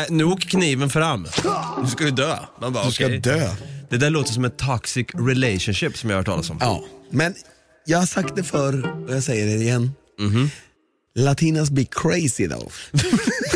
Äh, nu åker kniven fram. Nu ska du dö. Man bara, Du ska okej. dö. Det där låter som en toxic relationship som jag har hört talas om. Ja, men jag har sagt det förr och jag säger det igen. Mhm. Latinas be crazy though.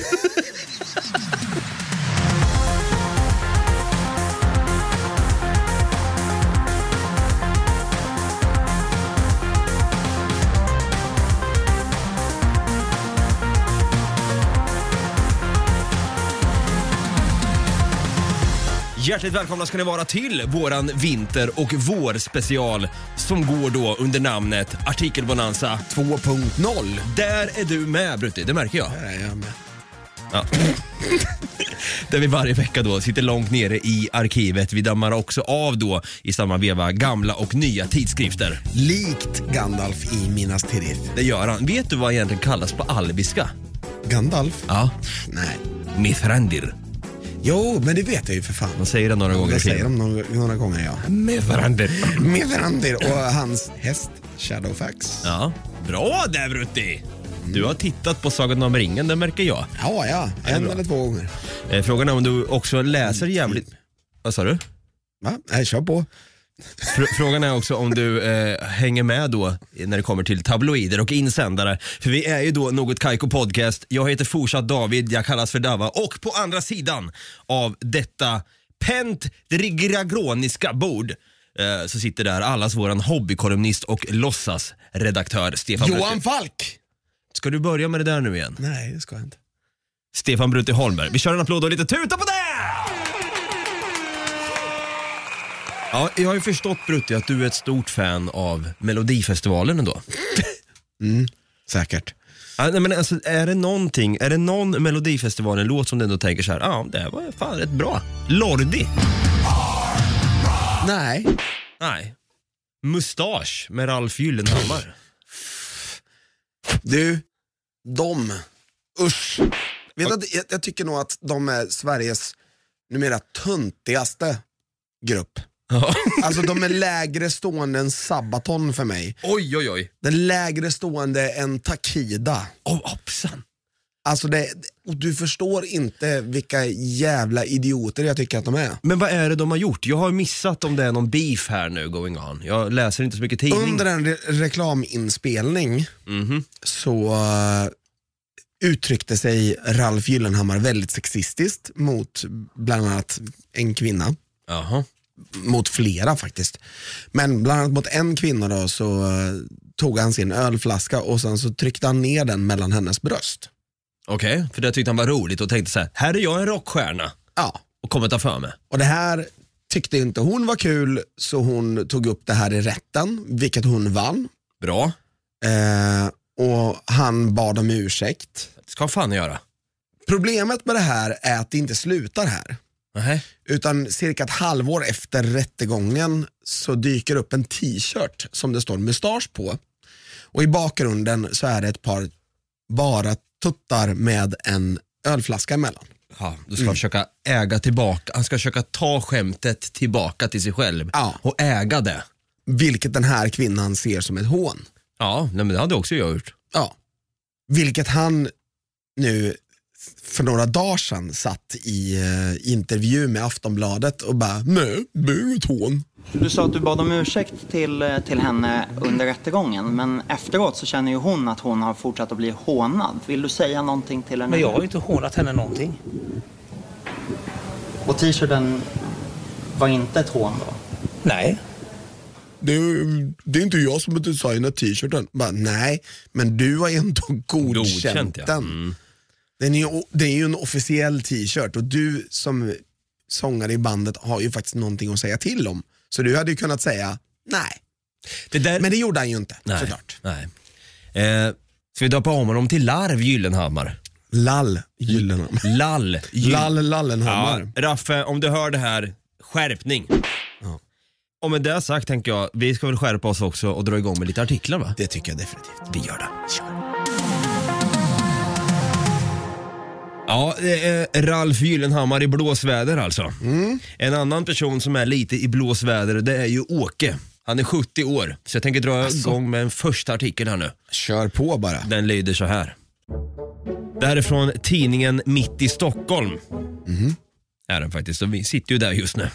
Hjärtligt välkomna ska ni vara till våran vinter och vår special som går då under namnet Artikelbonanza. 2.0. Där är du med Brutti, det märker jag. Där är jag med. Ja. Där vi varje vecka då sitter långt nere i arkivet. Vi dammar också av då i samma veva gamla och nya tidskrifter. Likt Gandalf i Minas Tirith. Det gör han. Vet du vad egentligen kallas på albiska? Gandalf? Ja. Nej. Mithrandir. Jo, men det vet jag ju för fan. Man säger det några gånger i Jag säger filmen. dem några, några gånger ja. Mithrandir. Mithrandir och hans häst Shadowfax. Ja, bra där Brutti. Du har tittat på Sagan om ringen, det märker jag. Ja, ja. En bra. eller två gånger. Eh, frågan är om du också läser jävligt... Vad sa du? Va? Nej, kör på. Fr- Frågan är också om du eh, hänger med då när det kommer till tabloider och insändare. För vi är ju då Något Kaiko Podcast. Jag heter fortsatt David, jag kallas för Dava och på andra sidan av detta pentdrigragoniska bord eh, så sitter där allas våran hobbykolumnist och låtsasredaktör Stefan Johan Brutti. Falk! Ska du börja med det där nu igen? Nej, det ska jag inte. Stefan Brutti Holmberg. Vi kör en applåd och lite tuta på det! Ja, jag har ju förstått Brutti att du är ett stort fan av Melodifestivalen ändå. Säkert. Ja, nej, men alltså, är det någonting, är det någon Melodifestivalen-låt som du ändå tänker så här, ja det här var fan rätt bra. Lordi? Nej. Nej. Mustasch med Ralf Gyllenhammar. Du, de. Usch. Vet att jag, jag tycker nog att de är Sveriges numera töntigaste grupp. Alltså de är lägre stående än Sabaton för mig. oj, oj, oj. Den lägre stående än Takida. Oh, hoppsan. Alltså det, och du förstår inte vilka jävla idioter jag tycker att de är. Men vad är det de har gjort? Jag har missat om det är någon beef här nu going on. Jag läser inte så mycket tidning. Under en re reklaminspelning Mhm. så uh, uttryckte sig Ralf Gyllenhammar väldigt sexistiskt mot bland annat en kvinna. Jaha. Mot flera faktiskt. Men bland annat mot en kvinna då så eh, tog han sin ölflaska och sen så tryckte han ner den mellan hennes bröst. Okej, för det tyckte han var roligt och tänkte så här, här är jag en rockstjärna Ja, och kommer ta för mig. och det här tyckte inte hon var kul så hon tog upp det här i rätten, vilket hon vann. Bra, Eh, och han bad om ursäkt. det ska fan göra. Problemet med det här är att det inte slutar här. Nej. Utan cirka ett halvår efter rättegången så dyker upp en t-shirt som det står mustasch på. Och i bakgrunden så är det ett par bara tuttar med en ölflaska emellan. Ja, du ska försöka äga tillbaka, han ska försöka ta skämtet tillbaka till sig själv Ja. och äga det. Vilket den här kvinnan ser som ett hån. Ja, nej, men det hade också jag gjort. Ja. Vilket han nu för några dagar sedan satt i eh, intervju med Aftonbladet och bara, nej, det är inget hån. Du sa att du bad om ursäkt till, eh, till henne under rättegången, men efteråt så känner ju hon att hon har fortsatt att bli hånad. Vill du säga någonting till henne? Men jag har ju inte hånat henne någonting. Och t-shirten var inte ett hån då? Nej. Det är, det är inte jag som har designat t-shirten. Bara, nej, men du har ändå godkänt, Godkänt, ja. den. Mm. Den är ju, det är ju en officiell t-shirt och du som sångare i bandet har ju faktiskt någonting att säga till om. Så du hade ju kunnat säga nej. Det där... Men det gjorde han ju inte nej, såklart. nej. Eh, ska vi döpa om honom till Larv Gyllenhammar? Lall Gyllenhammar. Lall. Gyll- Lall Ja, Lallenhammar. Raffe, om du hör det här, skärpning. Ja. Och med det sagt tänker jag, vi ska väl skärpa oss också och dra igång med lite artiklar va? Det tycker jag definitivt. Vi gör det. Ja, det är Ralf Gyllenhammar i blåsväder alltså. En annan person som är lite i blåsväder, det är ju Åke. Han är 70 år, så jag tänker dra igång med en första artikel här nu. Kör på bara. Den lyder så här. Det här är från tidningen Mitt i Stockholm. Är den faktiskt, och vi sitter ju där just nu.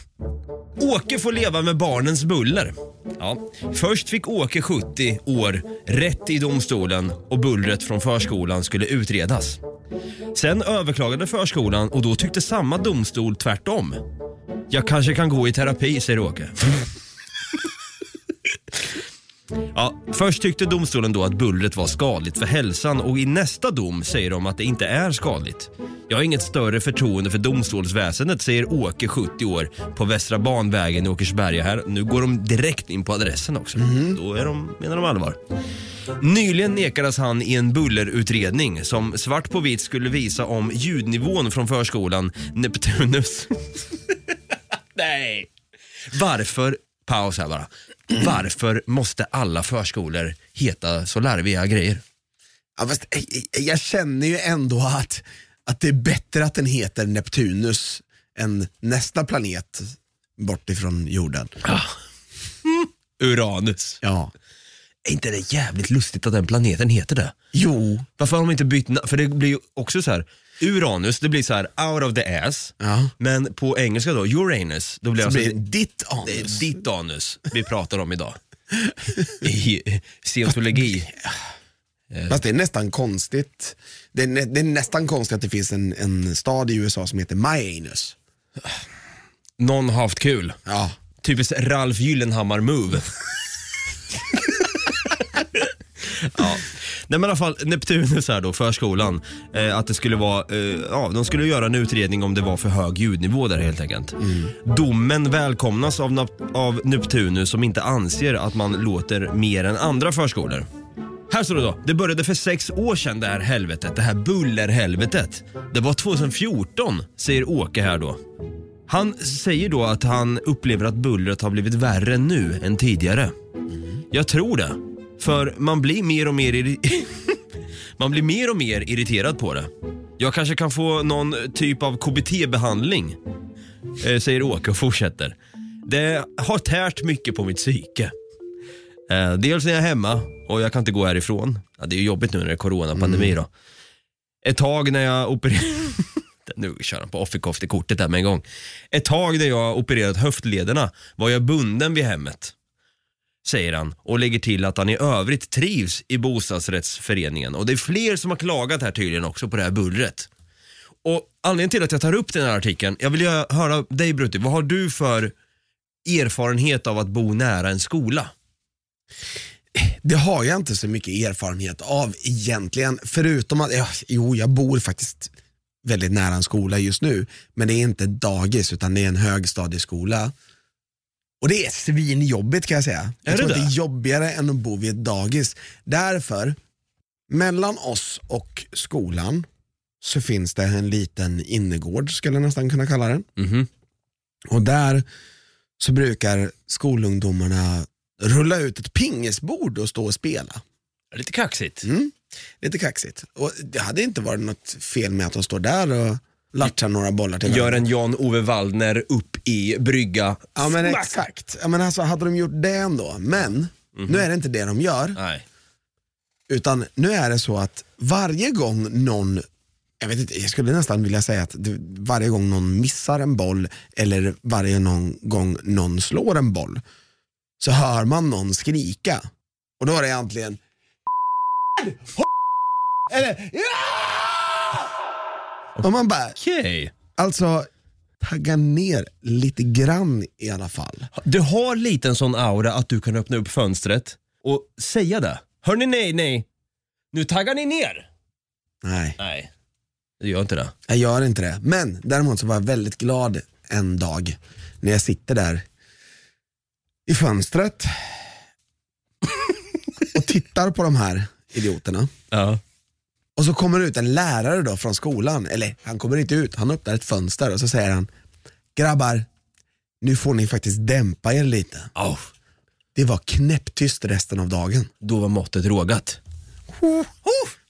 Åke får leva med barnens buller. Ja. Först fick Åke 70 år rätt i domstolen och bullret från förskolan skulle utredas. Sen överklagade förskolan och då tyckte samma domstol tvärtom. Jag kanske kan gå i terapi, säger Åke. Ja, först tyckte domstolen då att bullret var skadligt för hälsan och i nästa dom säger de att det inte är skadligt. Jag har inget större förtroende för domstolsväsendet, säger Åke, 70 år, på Västra Banvägen i Åkersberga här. Nu går de direkt in på adressen också. Då är de, menar de allvar. Nyligen nekades han i en bullerutredning som svart på vitt skulle visa om ljudnivån från förskolan Neptunus. Nej. Varför, paus här bara. Varför måste alla förskolor heta så larviga grejer? Ja, fast, eh, eh, jag känner ju ändå att, att det är bättre att den heter Neptunus än nästa planet bort ifrån jorden. Uranus. Ja. Är inte det jävligt lustigt att den planeten heter det? Jo, Varför har de inte bytt namn? För det blir ju också så här. Uranus, det blir så här out of the ass. Ja. Men på engelska då, Uranus, då blir så alltså blir det ditt det är anus. ditt anus vi pratar om idag. I scientologi. Fast det är nästan konstigt. Det är, nä, det är nästan konstigt att det finns en, en stad i USA som heter My Anus. Någon har haft kul. Ja. Typiskt Ralf Gyllenhammar-move. ja. Nej men i alla fall, Neptunus här då, förskolan. Eh, att det skulle vara, eh, ja de skulle göra en utredning om det var för hög ljudnivå där helt enkelt. Domen välkomnas av, Nap- av Neptunus som inte anser att man låter mer än andra förskolor. Här står det då, det började för sex år sedan det här helvetet, det här bullerhelvetet. Det var 2014, säger Åke här då. Han säger då att han upplever att bullret har blivit värre nu än tidigare. Jag tror det. För man blir mer och mer irri- Man blir mer och mer irriterad på det. Jag kanske kan få någon typ av KBT-behandling, eh, säger Åke och fortsätter. Det har tärt mycket på mitt psyke. Eh, dels när jag är hemma och jag kan inte gå härifrån. Ja, det är ju jobbigt nu när det är coronapandemi då. Ett tag när jag opererade nu kör han på offerkoftekortet där med en gång. Ett tag när jag opererat höftlederna var jag bunden vid hemmet. Säger han och lägger till att han i övrigt trivs i bostadsrättsföreningen. Och det är fler som har klagat här tydligen också på det här bullret. Och anledningen till att jag tar upp den här artikeln, jag vill ju höra dig Brutti, vad har du för erfarenhet av att bo nära en skola? Det har jag inte så mycket erfarenhet av egentligen. Förutom att, ja, jo jag bor faktiskt väldigt nära en skola just nu. Men det är inte dagis utan det är en högstadieskola. Och det är svinjobbigt kan jag säga. Jag Är tror det att det är jobbigare än att bo vid ett dagis. Därför, mellan oss och skolan så finns det en liten innergård skulle jag nästan kunna kalla den. Mhm. Och där så brukar skolungdomarna rulla ut ett pingisbord och stå och spela. Lite kaxigt. Mm. Lite kaxigt. Och det hade inte varit något fel med att de står där och latchar några bollar till Gör en Jan-Ove Waldner upp i brygga. Ja men exakt. Ja, men alltså, hade de gjort det ändå. Men nu är det inte det de gör. Nej. Utan nu är det så att varje gång någon, jag vet inte, jag skulle nästan vilja säga att varje gång någon missar en boll eller varje någon gång någon slår en boll så hör man någon skrika. Och då är det egentligen eller ja! Och man bara, Okej. alltså tagga ner lite grann i alla fall. Du har lite en sån aura att du kan öppna upp fönstret och säga det. Hörni nej, nej. Nu taggar ni ner. Nej, Nej, du gör inte det. jag gör inte det. Men däremot så var jag väldigt glad en dag när jag sitter där i fönstret och tittar på de här idioterna. Ja. Och så kommer det ut en lärare då från skolan, eller han kommer inte ut, han öppnar ett fönster och så säger han Grabbar, nu får ni faktiskt dämpa er lite. Oh, Det var knäpptyst resten av dagen. då var måttet rågat.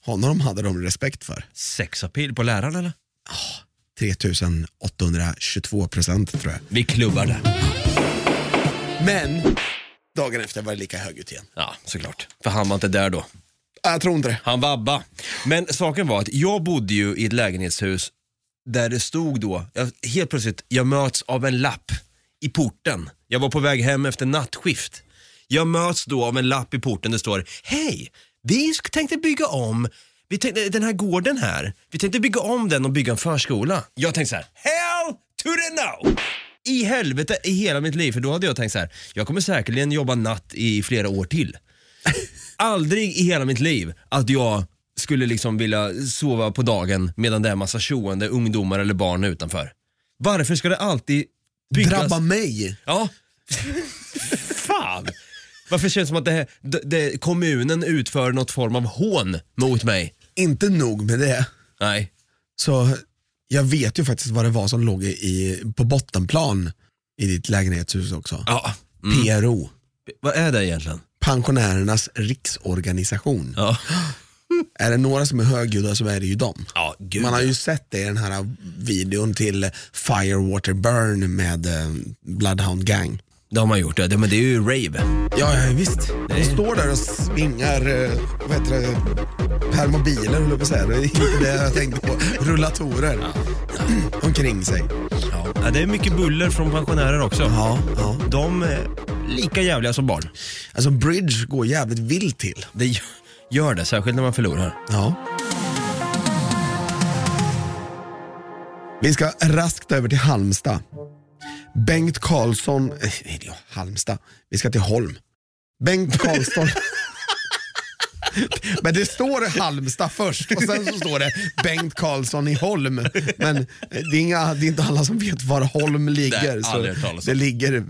Honom hade de respekt för. Sexapil på läraren eller? 3822 procent tror jag. Vi klubbar det. Men dagen efter var det lika högljutt igen. Ja, såklart. För han var inte där då. Jag tror inte det. Han vabba. Men saken var att jag bodde ju i ett lägenhetshus där det stod då, jag, helt plötsligt, jag möts av en lapp i porten. Jag var på väg hem efter nattskift. Jag möts då av en lapp i porten, det står Hej, vi tänkte bygga om vi tänkte, den här gården här, vi tänkte bygga om den och bygga en förskola. Jag tänkte så här, hell to the no! I helvete i hela mitt liv, för då hade jag tänkt så här, jag kommer säkerligen jobba natt i flera år till. Aldrig i hela mitt liv att jag skulle liksom vilja sova på dagen medan det är massa tjoende ungdomar eller barn utanför. Varför ska det alltid byggas... Drabba mig. Ja. Fan. Varför känns det som att det, här- det, det, kommunen utför något form av hån mot mig? Inte nog med det. Nej. Så jag vet ju faktiskt vad det var som låg i, på bottenplan i ditt lägenhetshus också. Ja. PRO, Vad är det egentligen? Pensionärernas riksorganisation. Ja. Är det några som är högljudda så är det ju dem. Ja, gud. Man har ju sett det i den här videon till Firewater Burn med eh, Bloodhound Gang. Det har man gjort, det. Det- men det är ju rave. Ja, ja visst. De står där och svingar eh, vad heter det, permobiler, höll jag på att säga. Det är inte det jag tänkte på. Rullatorer omkring sig. Ja. det är mycket buller från pensionärer också. Ja, ja. De är lika jävliga som barn. Alltså Bridge går jävligt vilt till. Det gö- gör det, särskilt när man förlorar. Ja. Vi ska raskt över till Halmstad. Bengt Karlsson, eh, nej det är Halmstad, vi ska till Holm. Bengt Karlsson. Men det står Halmstad först och sen så står det Bengt Karlsson i Holm. Men det är, inga, det är inte alla som vet var Holm ligger. Nej, så det ligger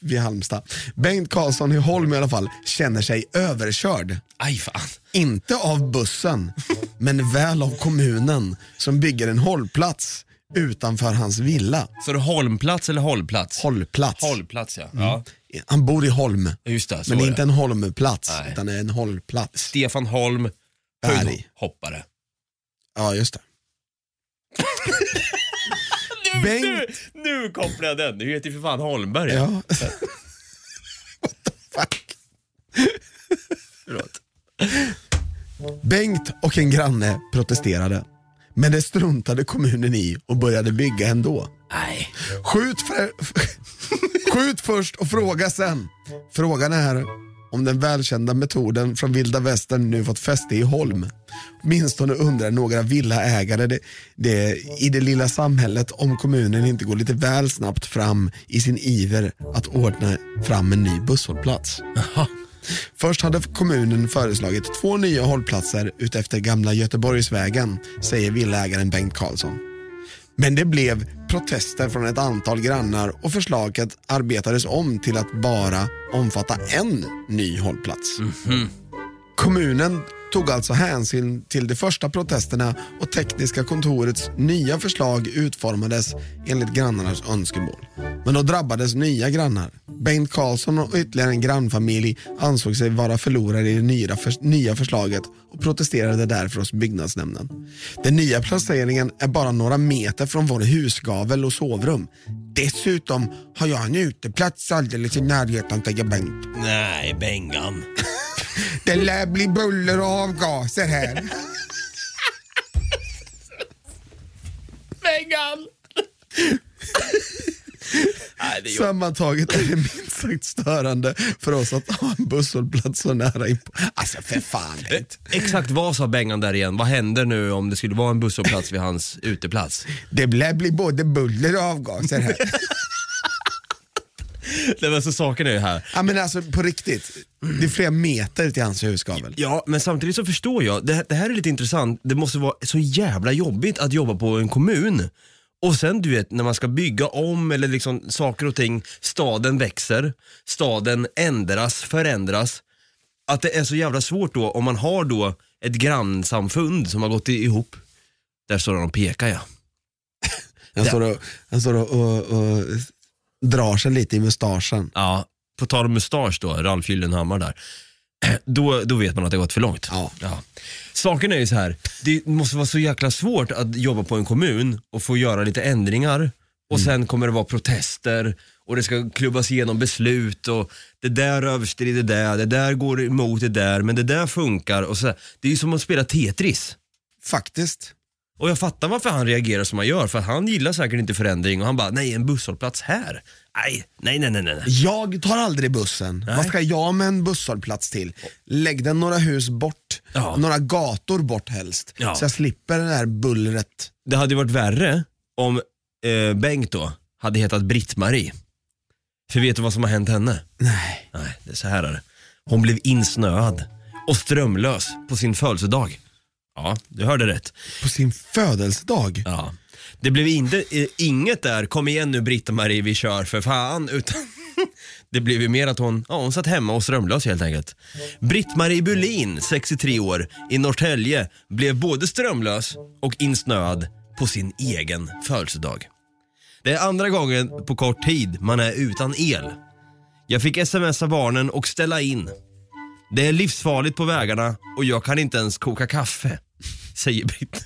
vid Halmstad. Bengt Karlsson i Holm i alla fall känner sig överkörd. Aj fan. Inte av bussen, men väl av kommunen som bygger en hållplats utanför hans villa. Så det Holmplats eller hållplats? Hållplats. Hållplats ja. ja. Han bor i Holm, Just det, så men det är är inte en Holmplats, Nej. utan det är en hållplats. Stefan Holm, Berg. höjdhoppare. Ja, just det. Bengt, Nu, nu kopplar jag den, du heter ju för fan Holmberg. ja. What the fuck? Förlåt. Bengt och en granne protesterade, men det struntade kommunen i och började bygga ändå. Nej. Skjut, för, skjut först och fråga sen. Frågan är om den välkända metoden från vilda västern nu fått fäste i Holm. Åtminstone undrar några villaägare det, det, i det lilla samhället om kommunen inte går lite väl snabbt fram i sin iver att ordna fram en ny busshållplats. Först hade kommunen föreslagit två nya hållplatser utefter gamla Göteborgsvägen, säger villaägaren Bengt Karlsson. Men det blev protester från ett antal grannar och förslaget arbetades om till att bara omfatta en ny hållplats. Kommunen tog alltså hänsyn till de första protesterna och tekniska kontorets nya förslag utformades enligt grannarnas önskemål. Men då drabbades nya grannar. Bengt Karlsson och ytterligare en grannfamilj ansåg sig vara förlorare i det nya, nya förslaget och protesterade därför hos byggnadsnämnden. Den nya placeringen är bara några meter från vår husgavel och sovrum. Dessutom har jag en uteplats alldeles i närheten, tänker Bengt. Nej, Bengan. Det lär bli buller och avgaser här. Nej, ju... Sammantaget är det minst sagt störande för oss att ha en busshållplats så nära inpå. Alltså för fan. Bengt. Exakt vad sa Bengan där igen? Vad händer nu om det skulle vara en busshållplats vid hans uteplats? Det lär bli både buller och avgaser här. Nej, men så saken är ju här. ja, men alltså på riktigt, det är flera meter till hans husgavel. Ja, men samtidigt så förstår jag, det, det här är lite intressant, det måste vara så jävla jobbigt att jobba på en kommun. Och sen du vet, när man ska bygga om eller liksom saker och ting, staden växer, staden ändras, förändras. Att det är så jävla svårt då om man har då ett grannsamfund som har gått ihop. Där står han och pekar ja. Han står och, han står och, och, och drar sig lite i mustaschen. Ja, på tal om mustasch då, Ralf Gyllenhammar där. Då, då vet man att det har gått för långt. Ja. Saken är ju så här, det måste vara så jäkla svårt att jobba på en kommun och få göra lite ändringar och sen kommer det vara protester och det ska klubbas igenom beslut och det där överskrider det där, det där går emot det där, men det där funkar. Och så, det är ju som att spela Tetris. Faktiskt. Och jag fattar varför han reagerar som han gör, för han gillar säkert inte förändring och han bara, nej en busshållplats här? Nej, nej, nej, nej. nej. Jag tar aldrig bussen. Nej. Vad ska jag med en busshållplats till? Lägg den några hus bort, Ja. några gator bort helst. Ja. Så jag slipper det där bullret. Det hade ju varit värre om eh, Bengt då hade hetat Britt-Marie. För vet du vad som har hänt henne? Nej. Nej, det är så här är det. Hon blev insnöad och strömlös på sin födelsedag. Ja, du hörde rätt. På sin födelsedag. Ja. Det blev inte, eh, inget där, kom igen nu Britta-Marie vi kör för fan, utan det blev ju mer att hon, ja, hon satt hemma och strömlös helt enkelt. Britt-Marie Bulin, 63 år, i Norrtälje blev både strömlös och insnöad på sin egen födelsedag. Det är andra gången på kort tid man är utan el. Jag fick smsa barnen och ställa in. Det är livsfarligt på vägarna och jag kan inte ens koka kaffe, säger Britt.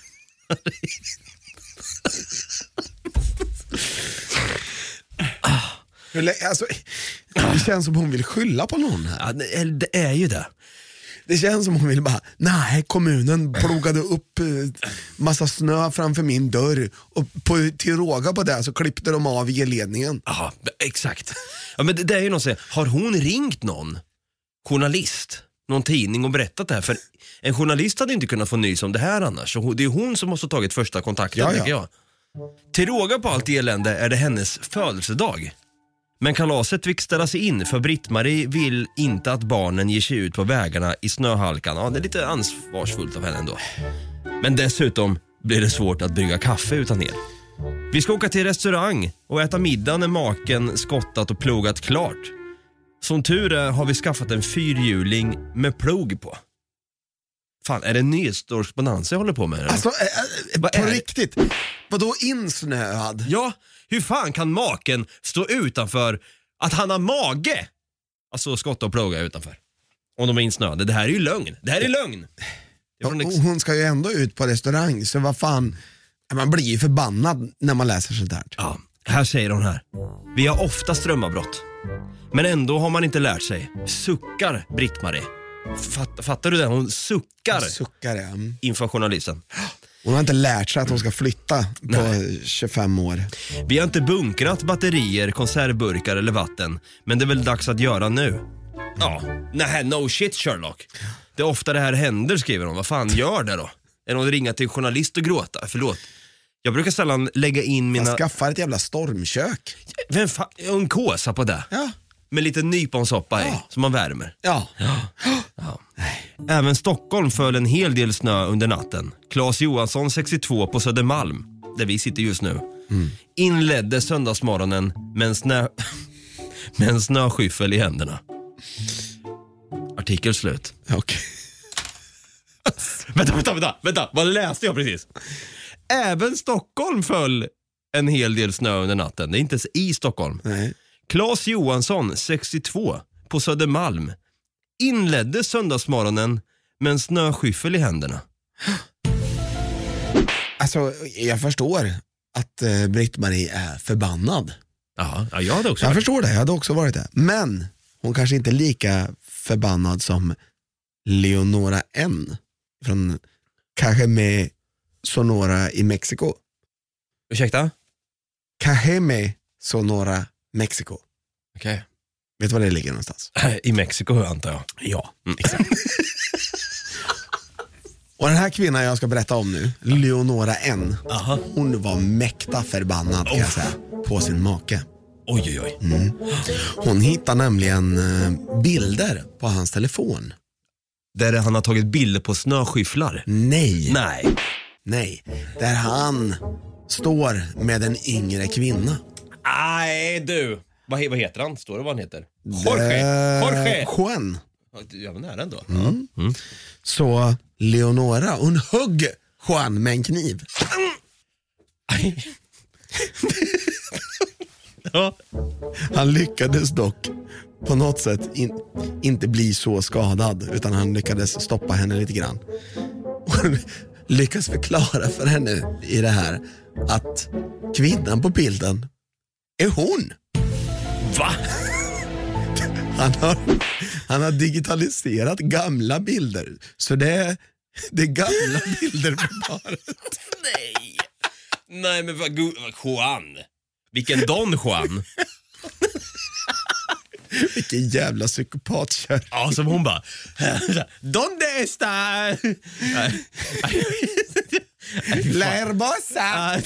Alltså, det känns som hon vill skylla på någon här. Ja, det är- det är ju det. Det känns som hon vill bara, nej kommunen plogade upp eh, massa snö framför min dörr och på, till råga på det så klippte de av elledningen. Ja, exakt. Ja, men det, det är ju någon som säger, har hon ringt någon journalist, någon tidning och berättat det här? För en journalist hade inte kunnat få nys om det här annars. Så det är hon som måste ha tagit första kontakten, Ja, ja. tycker jag. Till råga på allt elände är det hennes födelsedag. Men kalaset fick ställas in för Britt-Marie vill inte att barnen ger sig ut på vägarna i snöhalkan. Ja, det är lite ansvarsfullt av henne ändå. Men dessutom blir det svårt att brygga kaffe utan el. Vi ska åka till restaurang och äta middag när maken skottat och plogat klart. Som tur är har vi skaffat en fyrhjuling med plog på. Fan, är det nyhetskorrespondens jag håller på med? eller? Alltså eh, Vad på är det? riktigt, vadå insnöad? Ja, hur fan kan maken stå utanför att han har mage? Alltså skotta och ploga utanför. Om de är insnöade. Det här är ju lögn. Det här är lögn. Det är från ex- Och Hon ska ju ändå ut på restaurang så vad fan, man blir ju förbannad när man läser sånt där. Ja, här säger hon här. Vi har ofta strömavbrott. Men ändå har man inte lärt sig. Suckar Britt-Marie. Fatt, fattar du det? Hon suckar Suckar jag. Mm. inför journalisten. Hon har inte lärt sig att hon ska flytta på 25 år. Vi har inte bunkrat batterier, konservburkar eller vatten. Men det är väl dags att göra nu. Ja, nej, no shit Sherlock. Det är ofta det här händer skriver hon. Vad fan gör det då? Är det att ringa till en journalist och gråta? Förlåt. Jag brukar sällan lägga in Man mina... skaffar ett jävla stormkök. Vem fa... En kåsa på det. Ja. Med lite nyponsoppa i, Ja. som man värmer. Ja. Även Stockholm föll en hel del snö under natten. Claes Johansson, 62, på Södermalm, där vi sitter just nu, inledde söndagsmorgonen med en, snö... med en snöskyffel i händerna. Artikel slut. Okej. Vänta, vänta, vänta, vänta, vad läste jag precis? Även Stockholm föll en hel del snö under natten. Det är inte ens i Stockholm. Nej. Claes Johansson, 62, på Södermalm inledde söndagsmorgonen med en snöskyffel i händerna. Alltså, jag förstår att eh, Britt-Marie är förbannad. Ja, ja jag hade också Jag varit förstår det, jag hade också varit det. Men hon kanske inte är lika förbannad som Leonora N. Från Cajeme Sonora i Mexiko. Ursäkta? Cajeme Sonora, Mexiko. Okej. Vet du var det ligger någonstans? I Mexiko antar jag. Ja, exakt. Och den här kvinnan jag ska berätta om nu, Leonora N. Aha. Hon var mäkta förbannad kan jag säga, på sin make. Oj, oj, oj. Hon hittar nämligen eh, bilder på hans telefon. Där han har tagit bilder på snöskyfflar. Nej, Nej. Nej. Där han står med en yngre kvinna. Nej du. Vad, he- vad heter han? Står det vad han heter? Jorge. Jorge. Juan. Jag var nära ändå. Så Leonora, hon högg Juan med en kniv. Ja. Han lyckades dock på något sätt in, inte bli så skadad utan han lyckades stoppa henne lite grann. Och lyckas förklara för henne i det här att kvinnan på bilden är hon. Va? Han har, han har digitaliserat gamla bilder. Så det är, det är gamla bilder på paret. Nej. Nej men vad Juan. Vilken Don Juan. Vilken jävla psykopatkärring. Ja, som hon bara. Donde está? La herbosa!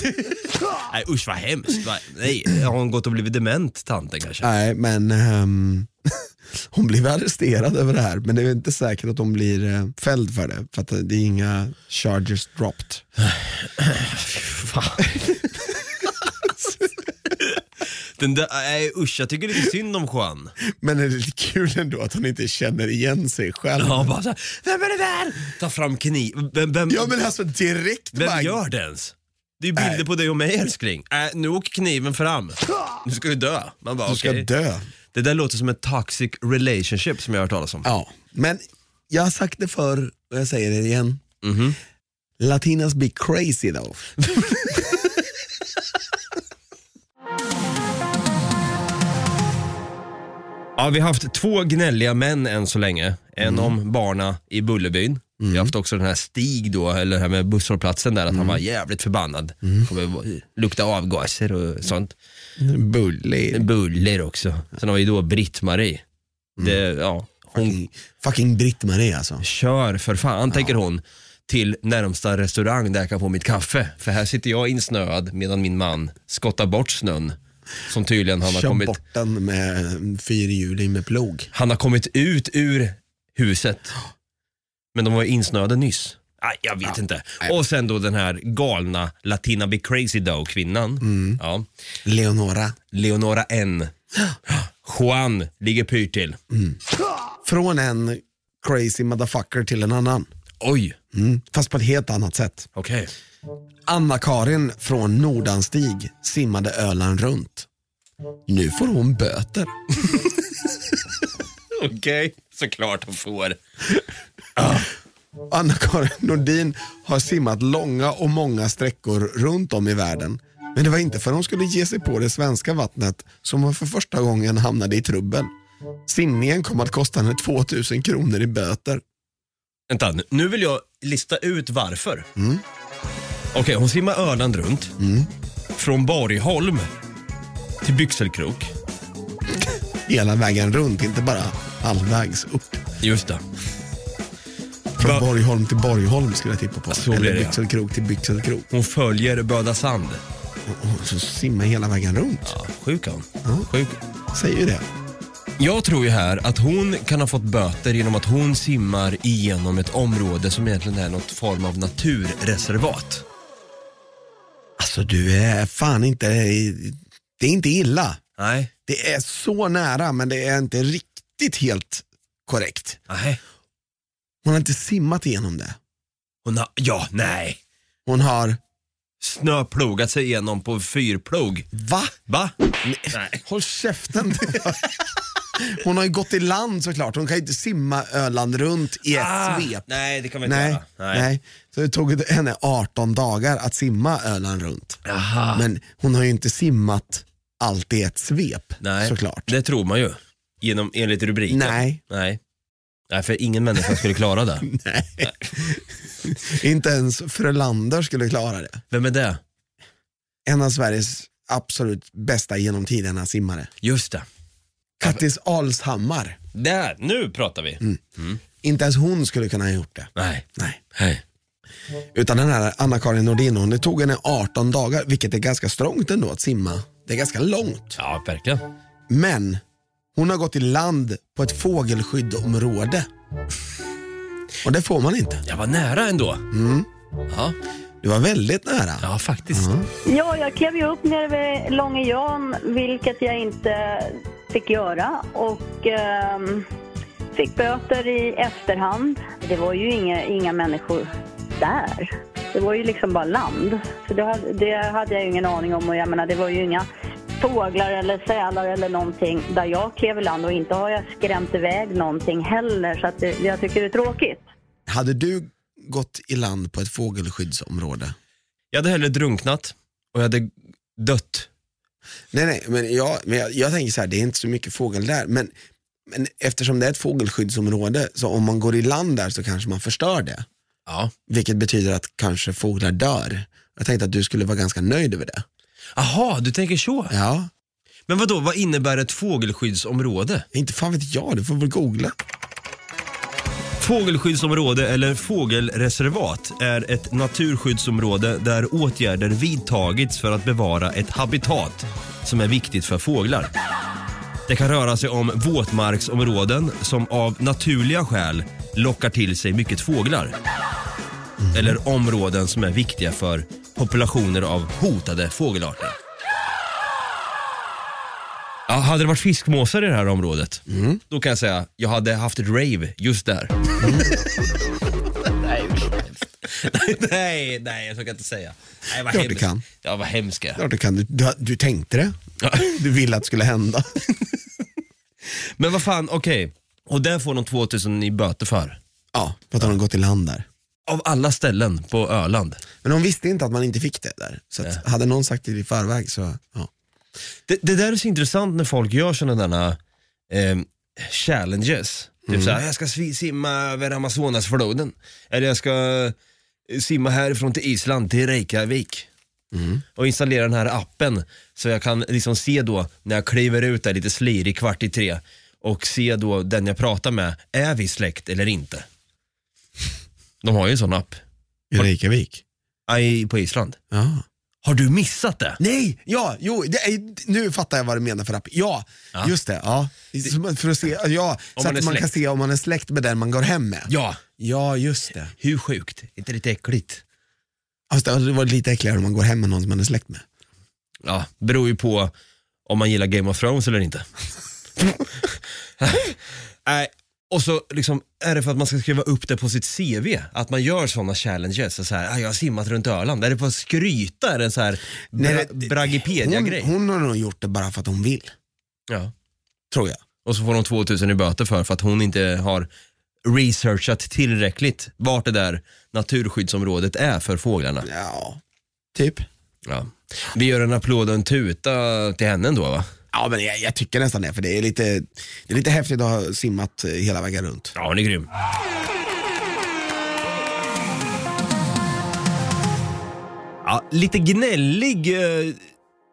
Nej usch vad hemskt. Va? Nej, har hon gått och blivit dement tanten kanske? Nej, men ehm, hon blev arresterad över det här. Men det är inte säkert att hon blir uh, fälld för det. För att det är inga charges dropped. Fan. Den där, nej usch, jag tycker lite synd om Juan. Men det är lite kul ändå att hon inte känner igen sig själv. Ja, bara så här, vem är det där? Ta fram kniv. Vem, vem, Ja men alltså direkt vem bara- gör det ens? Det är ju bilder Nej. på dig och mig älskling. Äh, nu åker kniven fram. Du ska ju dö. Man bara, Du ska okej. dö. Det där låter som en toxic relationship som jag har hört talas om. Ja, men jag har sagt det förr och jag säger det igen. Mhm. Latinas be crazy though. Ja, vi har haft två gnälliga män än så länge. En om barna i Bullerbyn. Vi har haft också den här Stig då, eller det här med busshållplatsen där, att han var jävligt förbannad. Kommer lukta avgaser och sånt. Bully. Buller också. Sen har vi då Britt-Marie. Det, ja, hon Fucking, fucking Britt-Marie alltså. kör för fan, tänker hon, till närmsta restaurang där jag kan få mitt kaffe. För här sitter jag insnöad medan min man skottar bort snön. Som tydligen han har Kör kommit, bort den med fyrhjuling med plog. han har kommit ut ur huset. Men de var ju insnöade nyss. Aj, jag vet inte. Och sen då den här galna Latina Be Crazy Dough kvinnan. Ja. Leonora. Leonora N. Juan ligger pyrt till. Från en crazy motherfucker till en annan. Oj, Mm. Fast på ett helt annat sätt. okej. Anna-Karin från Nordanstig simmade Öland runt. Nu får hon böter. Okej, såklart hon får. Anna-Karin Nordin har simmat långa och många sträckor runt om i världen. Men det var inte för hon skulle ge sig på det svenska vattnet som hon för första gången hamnade i trubbel. Simningen kom att kosta henne 2000 kronor i böter. Vänta, nu- vill jag lista ut varför. Okej, hon simmar Öland runt. Från Borgholm till Byxelkrok. Hela vägen runt, inte bara halvvägs upp. Just det. Från Va- Borgholm till Borgholm skulle jag tippa på. Så blir Eller det, ja. Byxelkrok till Byxelkrok. Hon följer Böda Sand. Och och så simmar hela vägen runt. Ja, sjuk han. Sjuk. Säger ju det. Jag tror ju här att hon kan ha fått böter genom att hon simmar igenom ett område som egentligen är något form av naturreservat. Alltså du är fan inte, det är inte illa. Nej. Det är så nära men det är inte riktigt helt korrekt. Nej. Hon har inte simmat igenom det. Hon har, ja, nej. Hon har, Snöplogat sig igenom på fyrplog. va? Va? Nej. Håll käften. Hon har ju gått i land såklart. Hon kan ju inte simma Öland runt i ett Ah, svep. Nej, det kan vi inte Nej, göra. nej. Så det tog henne 18 dagar att simma Öland runt. Aha. Men hon har ju inte simmat allt i ett svep Nej, såklart. det tror man ju. Genom, enligt rubriken. Nej. Nej. Nej, för ingen människa skulle klara det. Inte ens Frölander skulle klara det. Vem är det? En av Sveriges absolut bästa genom tiderna simmare. Just det. Kattis Alshammar. Där, nu pratar vi. Mm. Inte ens hon skulle kunna ha gjort det. Nej. Nej. Nej. Utan den här Anna-Karin Nordin, hon, det tog henne 18 dagar, vilket är ganska strångt ändå att simma. Det är ganska långt. Ja, verkligen. Men hon har gått i land på ett fågelskyddsområde. Och det får man inte. Jag var nära ändå. Ja, Du var väldigt nära. ja faktiskt. Ja, jag klev ju upp nere vid Långe Jan, vilket jag inte fick göra. Och ehm, fick böter i efterhand. Det var ju inga, inga människor där. Det var ju liksom bara land. Så det, hade- det hade jag ju ingen aning om. Och jag menar, det var ju inga fåglar eller sälar eller någonting där jag klev i land. Och inte har jag skrämt iväg någonting heller. Så att det, jag tycker det är tråkigt. Hade du gått i land på ett fågelskyddsområde? Jag hade hellre drunknat och jag hade dött Nej, nej, men, jag, men jag, jag tänker så här, det är inte så mycket fågel där. Men, men eftersom det är ett fågelskyddsområde, så om man går i land där så kanske man förstör det. Ja. Vilket betyder att kanske fåglar dör. Jag tänkte att du skulle vara ganska nöjd över det. Aha, du tänker så. Ja, Men vad då? vad innebär ett fågelskyddsområde? inte fan vet jag, du får väl googla. Fågelskyddsområde eller fågelreservat är ett naturskyddsområde där åtgärder vidtagits för att bevara ett habitat som är viktigt för fåglar. Det kan röra sig om våtmarksområden som av naturliga skäl lockar till sig mycket fåglar. Eller områden som är viktiga för populationer av hotade fågelarter. Ja, hade det varit fiskmåsar i det här området, då kan jag säga jag hade haft ett rave just där. nej, nej, nej, jag ska inte säga. Nej, vad Klart du hemskt. kan. Ja, vad hemskt. Klart du kan, du, du, du tänkte det. Du ville att det skulle hända. Men vad fan, okej. Och där får de 2000 i böter för. Ja, för att de har gått i land där. Av alla ställen på Öland. Men de visste inte att man inte fick det där. Så att, hade någon sagt det i förväg så, ja. Det, det där är så intressant när folk gör sådana eh, challenges. Typ såhär, jag ska simma över Amazonasfloden. Eller jag ska eh, simma härifrån till Island, till Reykjavik. Och installera den här appen så jag kan liksom se då när jag kliver ut där lite slirig kvart i tre och se då den jag pratar med, är vi släkt eller inte? De har ju en sån app. I Reykjavik. I, på Island. Ja. Har du missat det? Nej, ja, jo, det är, nu fattar jag vad du menar för app. Ja, Ja. just det. Ja. För att se, ja, så man är att man kan se om man är släkt med den man går hem med. Ja. Ja, just det. Hur sjukt? inte lite äckligt? Fast det var lite äckligare om man går hem med någon som man är släkt med. Ja, beror ju på om man gillar Game of Thrones eller inte. Nej, och så liksom, är det för att man ska skriva upp det på sitt CV, att man gör sådana challenges. Så så här, "Ah, jag har simmat runt Öland. Är det för att skryta? Är det en så här bra, Bragipedia-grej? Hon, hon har nog gjort det bara för att hon vill, Ja. tror jag. Och så får hon 2000 i böter för, för att hon inte har researchat tillräckligt vart det där naturskyddsområdet är för fåglarna. Ja, typ. Ja. Vi gör en applåd och en tuta till henne ändå va? Ja, men jag, jag tycker nästan det, för det är, lite, det är lite häftigt att ha simmat hela vägen runt. Ja, hon är grym. Ja, lite gnällig, eh,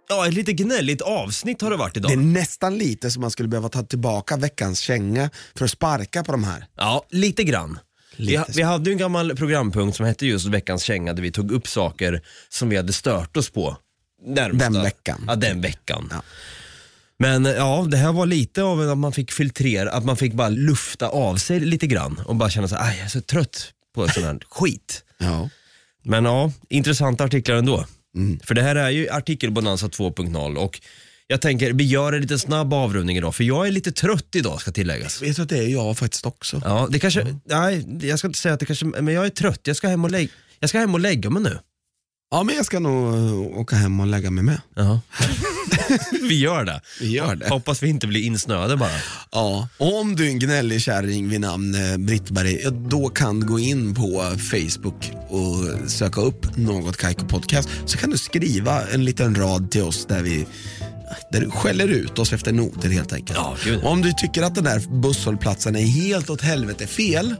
ja ett lite gnälligt avsnitt har det varit idag. Det är nästan lite som man skulle behöva ta tillbaka veckans känga för att sparka på de här. Ja, lite grann. Vi, Lite vi hade ju en gammal programpunkt som hette just veckans känga där vi tog upp saker som vi hade stört oss på. Närmsta. Den veckan. Ja, den veckan. Ja. Men eh, ja, det här var lite av att man fick filtrera, att man fick bara lufta av sig lite grann och bara känna så här, "Aj, jag är så trött på sån här skit. Ja. Men ja, intressanta artiklar ändå. Mm. För det här är ju artikelbonanza 2.0 och jag tänker vi gör en lite snabb avrundning idag för jag är lite trött idag ska tilläggas. Vet du att det är jag faktiskt också? Ja, det kanske, nej jag ska inte säga att det kanske, men jag är trött. Jag ska hem och, lägga, jag ska hem och lägga mig nu. Ja, men jag ska nog eh, åka hem och lägga mig med. Ja. vi gör det. Vi gör det. Hoppas vi inte blir insnöade bara. Ja, och om du är en gnällig kärring vid namn eh, Britt-Marie, ja, då kan du gå in på Facebook och söka upp något Kaiko Podcast. Så kan du skriva en liten rad till oss där vi där du skäller ut oss efter noter helt enkelt. Ja, om du tycker att den där busshållplatsen är helt åt helvete fel,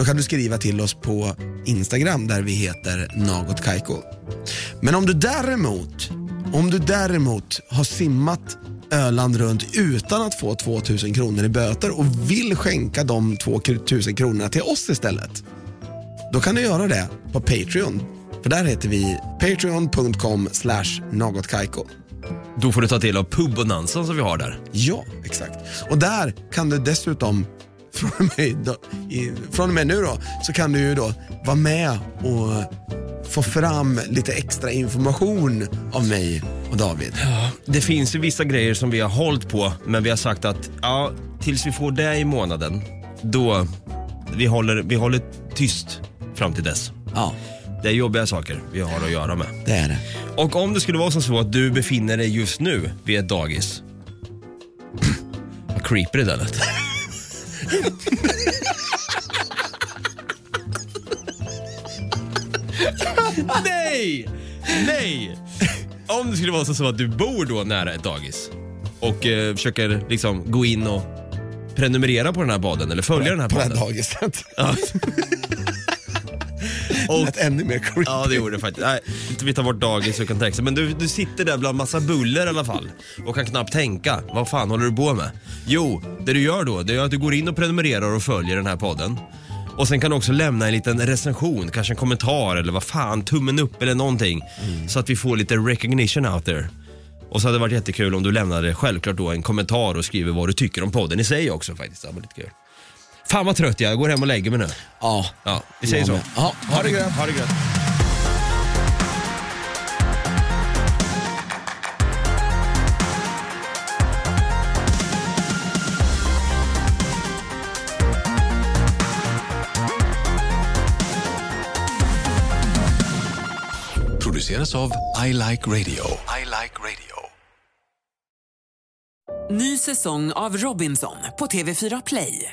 då kan du skriva till oss på Instagram där vi heter Något Kaiko. Men om du däremot, om du däremot har simmat Öland runt utan att få 2000 kronor i böter och vill skänka de 2000 kronorna till oss istället. Då kan du göra det på Patreon. För där heter vi patreon.com slash någotkaiko. Då får du ta del av pubbonanzan som vi har där. Ja, exakt. Och där kan du dessutom, från och med, då, i, från och med nu då, så kan du ju då vara med och få fram lite extra information av mig och David. Det finns ju vissa grejer som vi har hållit på, men vi har sagt att ja, tills vi får det i månaden, då vi håller, vi håller tyst fram till dess. Ja, Det är jobbiga saker vi har att göra med. det är det. Och om det skulle vara som så att du befinner dig just nu vid ett dagis. Vad creepy det där lät. Nej! Nej! om det skulle vara så, att du bor då nära ett dagis och eh, försöker liksom gå in och prenumerera på den här podden eller följa den här På det här dagiset. Ja. och, Lät ännu mer creepy. ja det gjorde det faktiskt. Nej, vi tar bort dagis tänka sig. Men du, du sitter där bland massa buller i alla fall och kan knappt tänka. Vad fan håller du på med? Jo, det du gör då det är att du går in och prenumererar och följer den här podden. Och sen kan du också lämna en liten recension, kanske en kommentar eller vad fan, tummen upp eller någonting. Så att vi får lite recognition out there. Och så hade det varit jättekul om du lämnade självklart då en kommentar och skriver vad du tycker om podden i sig också faktiskt. Det var lite kul. Fan vad trött jag är, jag går hem och lägger mig nu. Ja. Ja, vi säger Jag så. Ja, ha det gött. Ha det gött. Produceras av I Like Radio. I like radio. Ny säsong av Robinson på TV4 Play.